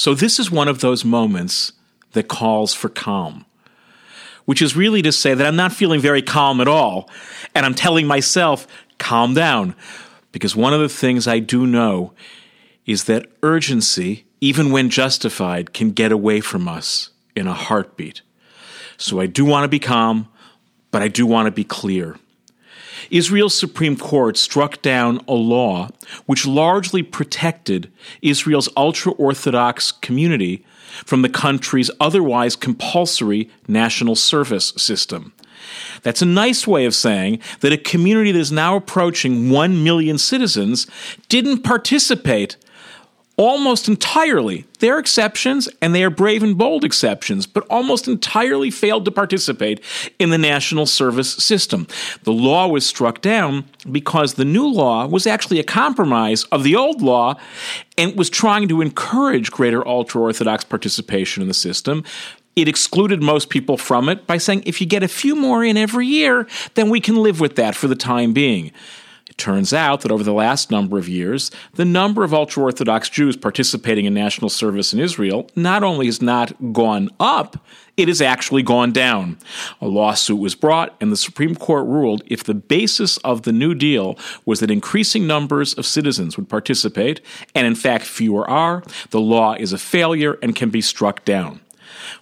So, this is one of those moments that calls for calm, which is really to say that I'm not feeling very calm at all. And I'm telling myself, calm down. Because one of the things I do know is that urgency, even when justified, can get away from us in a heartbeat. So I do want to be calm, but I do want to be clear. Israel's Supreme Court struck down a law which largely protected Israel's ultra Orthodox community from the country's otherwise compulsory national service system. That's a nice way of saying that a community that is now approaching 1 million citizens didn't participate almost entirely. they're exceptions, and they are brave and bold exceptions, but almost entirely failed to participate in the national service system. The law was struck down because the new law was actually a compromise of the old law and was trying to encourage greater ultra Orthodox participation in the system. It excluded most people from it by saying if you get a few more in every year, then we can live with that for the time being. It turns out that over the last number of years, the number of ultra Orthodox Jews participating in national service in Israel not only has not gone up, it has actually gone down. A lawsuit was brought, and the Supreme Court ruled if the basis of the New Deal was that increasing numbers of citizens would participate, and in fact fewer are, the law is a failure and can be struck down.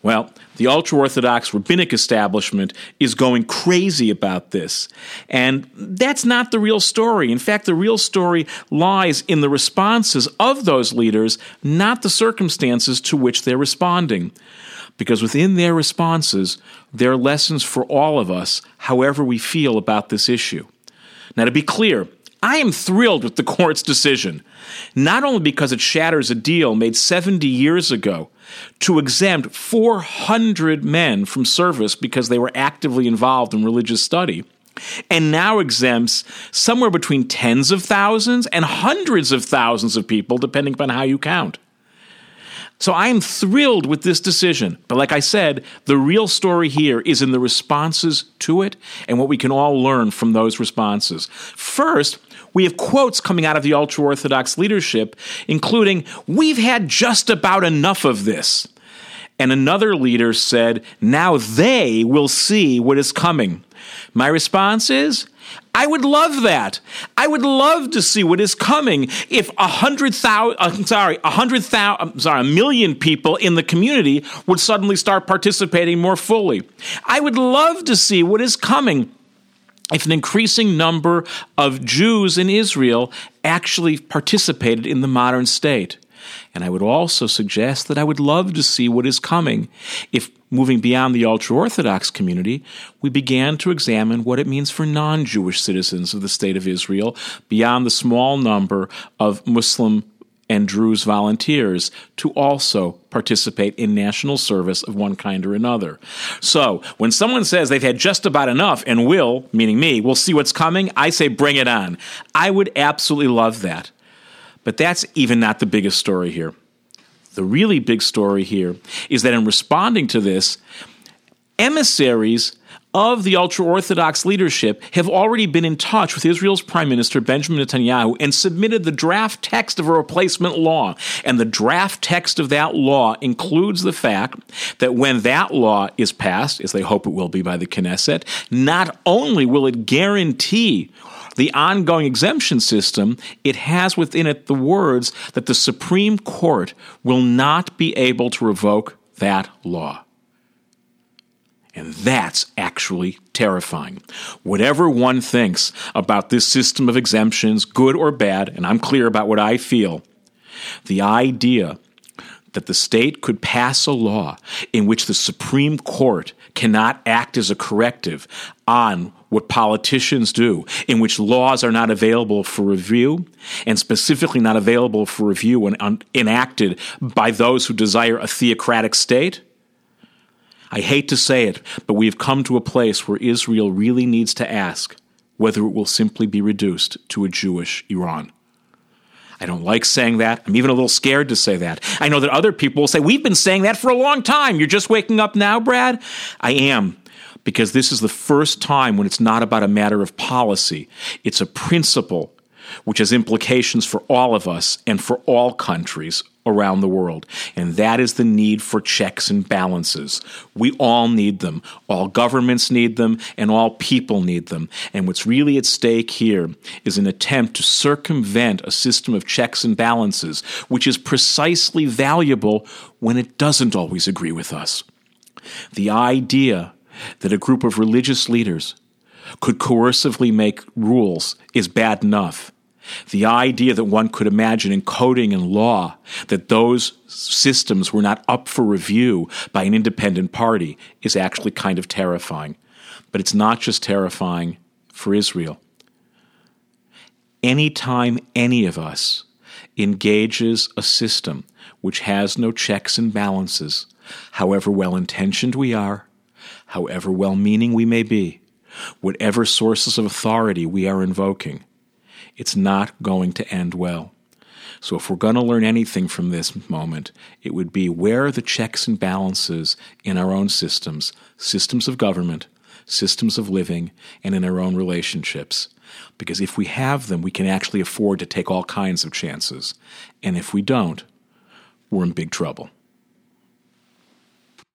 Well, the ultra Orthodox rabbinic establishment is going crazy about this. And that's not the real story. In fact, the real story lies in the responses of those leaders, not the circumstances to which they're responding. Because within their responses, there are lessons for all of us, however we feel about this issue. Now, to be clear, I am thrilled with the court's decision, not only because it shatters a deal made 70 years ago to exempt 400 men from service because they were actively involved in religious study, and now exempts somewhere between tens of thousands and hundreds of thousands of people, depending upon how you count. So I am thrilled with this decision. But like I said, the real story here is in the responses to it and what we can all learn from those responses. First, we have quotes coming out of the ultra Orthodox leadership, including, We've had just about enough of this. And another leader said, Now they will see what is coming. My response is, I would love that. I would love to see what is coming if a hundred thousand, uh, sorry, a hundred thousand, sorry, a million people in the community would suddenly start participating more fully. I would love to see what is coming if an increasing number of Jews in Israel actually participated in the modern state. And I would also suggest that I would love to see what is coming if, moving beyond the ultra Orthodox community, we began to examine what it means for non Jewish citizens of the State of Israel beyond the small number of Muslim and Druze volunteers to also participate in national service of one kind or another. So when someone says they've had just about enough and will, meaning me, will see what's coming, I say bring it on. I would absolutely love that. But that's even not the biggest story here. The really big story here is that in responding to this, emissaries of the ultra Orthodox leadership have already been in touch with Israel's Prime Minister Benjamin Netanyahu and submitted the draft text of a replacement law. And the draft text of that law includes the fact that when that law is passed, as they hope it will be by the Knesset, not only will it guarantee the ongoing exemption system, it has within it the words that the Supreme Court will not be able to revoke that law. And that's actually terrifying. Whatever one thinks about this system of exemptions, good or bad, and I'm clear about what I feel, the idea that the state could pass a law in which the Supreme Court cannot act as a corrective on what politicians do, in which laws are not available for review, and specifically not available for review when enacted by those who desire a theocratic state, I hate to say it, but we have come to a place where Israel really needs to ask whether it will simply be reduced to a Jewish Iran. I don't like saying that. I'm even a little scared to say that. I know that other people will say, We've been saying that for a long time. You're just waking up now, Brad? I am, because this is the first time when it's not about a matter of policy, it's a principle which has implications for all of us and for all countries around the world. and that is the need for checks and balances. We all need them. All governments need them, and all people need them. And what's really at stake here is an attempt to circumvent a system of checks and balances, which is precisely valuable when it doesn't always agree with us. The idea that a group of religious leaders could coercively make rules is bad enough. The idea that one could imagine encoding in law that those systems were not up for review by an independent party is actually kind of terrifying. But it's not just terrifying for Israel. Anytime any of us engages a system which has no checks and balances, however well intentioned we are, however well meaning we may be, whatever sources of authority we are invoking, it's not going to end well. So, if we're going to learn anything from this moment, it would be where are the checks and balances in our own systems, systems of government, systems of living, and in our own relationships. Because if we have them, we can actually afford to take all kinds of chances. And if we don't, we're in big trouble.